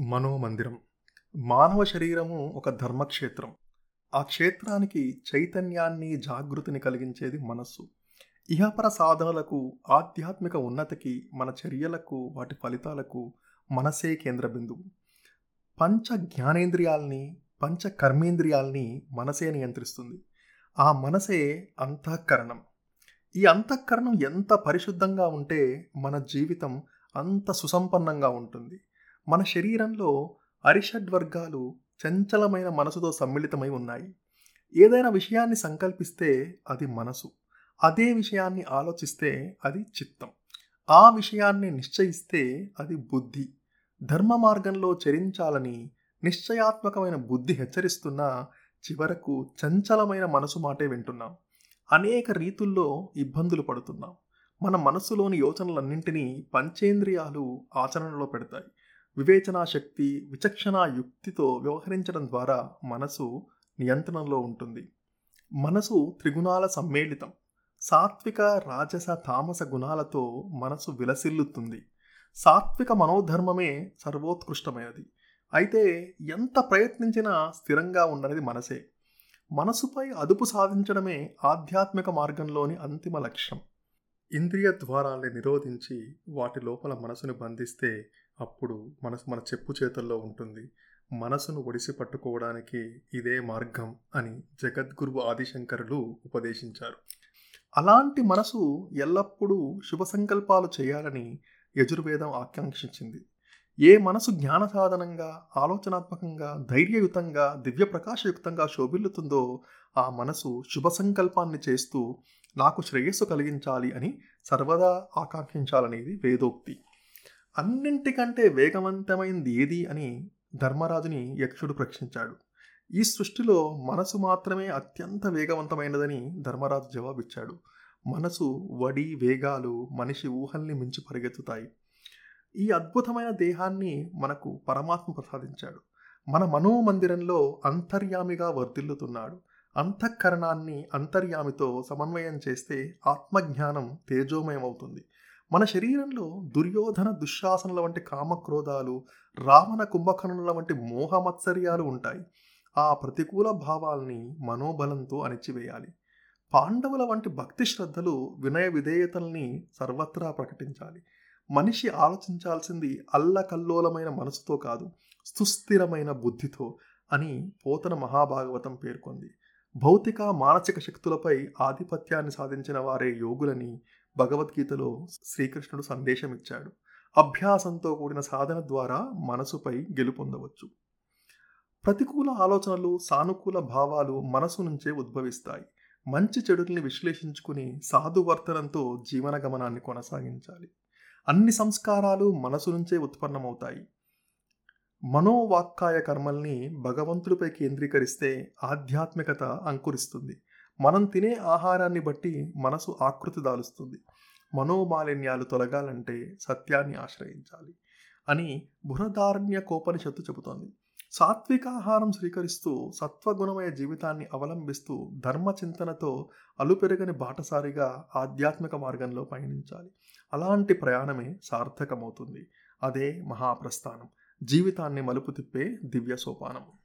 మనోమందిరం. మానవ శరీరము ఒక ధర్మక్షేత్రం. ఆ క్షేత్రానికి చైతన్యాన్ని జాగృతిని కలిగించేది మనస్సు. ఇహపర సాధనలకు ఆధ్యాత్మిక ఉన్నతికి మన చర్యలకు వాటి ఫలితాలకు మనసే కేంద్ర బిందువు. పంచ జ్ఞానేంద్రియాల్ని పంచ కర్మేంద్రియాల్ని మనసే నియంత్రిస్తుంది. ఆ మనసే అంతఃకరణం. ఈ అంతఃకరణం ఎంత పరిశుద్ధంగా ఉంటే మన జీవితం అంత సుసంపన్నంగా ఉంటుంది. మన శరీరంలో అరిషడ్ వర్గాలు చంచలమైన మనసుతో సమ్మిళితమై ఉన్నాయి. ఏదైనా విషయాన్ని సంకల్పిస్తే అది మనసు. అదే విషయాన్ని ఆలోచిస్తే అది చిత్తం. ఆ విషయాన్ని నిశ్చయిస్తే అది బుద్ధి. ధర్మ మార్గంలో చరించాలని నిశ్చయాత్మకమైన బుద్ధి హెచ్చరిస్తున్నా చివరకు చంచలమైన మనసు మాటే వింటున్నాం. అనేక రీతుల్లో ఇబ్బందులు పడుతున్నాం. మన మనసులోని యోచనలన్నింటినీ పంచేంద్రియాలు ఆచరణలో పెడతాయి. వివేచనా శక్తి విచక్షణ యుక్తితో వ్యవహరించడం ద్వారా మనసు నియంత్రణలో ఉంటుంది. మనసు త్రిగుణాల సమ్మేళితం. సాత్విక రాజస తామస గుణాలతో మనసు విలసిల్లుతుంది. సాత్విక మనోధర్మమే సర్వోత్కృష్టమైనది. అయితే ఎంత ప్రయత్నించినా స్థిరంగా ఉండనిది మనసే. మనసుపై అదుపు సాధించడమే ఆధ్యాత్మిక మార్గంలోని అంతిమ లక్ష్యం. ఇంద్రియ ద్వారాల్ని నిరోధించి వాటి లోపల మనసును బంధిస్తే అప్పుడు మనసు మన చెప్పు చేతుల్లో ఉంటుంది. మనసును ఒడిసి పట్టుకోవడానికి ఇదే మార్గం అని జగద్గురువు ఆదిశంకరులు ఉపదేశించారు. అలాంటి మనసు ఎల్లప్పుడూ శుభ సంకల్పాలు చేయాలని యజుర్వేదం ఆకాంక్షించింది. ఏ మనసు జ్ఞాన సాధనంగా ఆలోచనాత్మకంగా ధైర్యయుతంగా దివ్య ప్రకాశయుక్తంగా శోభిల్లుతుందో ఆ మనసు శుభ సంకల్పాన్ని చేస్తూ నాకు శ్రేయస్సు కలిగించాలి అని సర్వదా ఆకాంక్షించాలనేది వేదోక్తి. అన్నింటికంటే వేగవంతమైంది ఏది అని ధర్మరాజుని యక్షుడు ప్రశ్నించాడు. ఈ సృష్టిలో మనసు మాత్రమే అత్యంత వేగవంతమైనదని ధర్మరాజు జవాబిచ్చాడు. మనసు వడి వేగాలు మనిషి ఊహల్ని మించి పరిగెత్తుతాయి. ఈ అద్భుతమైన దేహాన్ని మనకు పరమాత్మ ప్రసాదించాడు. మన మనోమందిరంలో అంతర్యామిగా వర్ధిల్లుతున్నాడు. అంతఃకరణాన్ని అంతర్యామితో సమన్వయం చేస్తే ఆత్మజ్ఞానం తేజోమయమవుతుంది. మన శరీరంలో దుర్యోధన దుశ్శాసనల వంటి కామక్రోధాలు రావణ కుంభకర్ణుల వంటి మోహమత్సర్యాలు ఉంటాయి. ఆ ప్రతికూల భావాల్ని మనోబలంతో అణిచివేయాలి. పాండవుల వంటి భక్తి శ్రద్ధలు వినయ విధేయతల్ని సర్వత్రా ప్రకటించాలి. మనిషి ఆలోచించాల్సింది అల్లకల్లోలమైన మనసుతో కాదు సుస్థిరమైన బుద్ధితో అని పోతన మహాభాగవతం పేర్కొంది. భౌతిక మానసిక శక్తులపై ఆధిపత్యాన్ని సాధించిన వారే యోగులని భగవద్గీతలో శ్రీకృష్ణుడు సందేశం ఇచ్చాడు అభ్యాసంతో కూడిన సాధన ద్వారా మనసుపై గెలుపొందవచ్చు ప్రతికూల ఆలోచనలు సానుకూల భావాలు మనసు నుంచే ఉద్భవిస్తాయి. మంచి చెడుల్ని విశ్లేషించుకుని సాధువర్తనంతో జీవన గమనాన్ని కొనసాగించాలి. అన్ని సంస్కారాలు మనసు నుంచే ఉత్పన్నమవుతాయి. మనోవాక్కాయ కర్మల్ని భగవంతుడిపై కేంద్రీకరిస్తే ఆధ్యాత్మికత అంకురిస్తుంది. మనం తినే ఆహారాన్ని బట్టి మనసు ఆకృతి దాలుస్తుంది. మనోమాలిన్యాలు తొలగాలంటే సత్యాన్ని ఆశ్రయించాలి అని బృహదారణ్య కోపనిషత్తు చెబుతోంది. సాత్విక ఆహారం స్వీకరిస్తూ సత్వగుణమయ జీవితాన్ని అవలంబిస్తూ ధర్మచింతనతో అలుపెరగని బాటసారిగా ఆధ్యాత్మిక మార్గంలో పయనించాలి. అలాంటి ప్రయాణమే సార్థకమవుతుంది. అదే మహాప్రస్థానం. జీవితాన్ని మలుపు తిప్పే దివ్య సోపానం.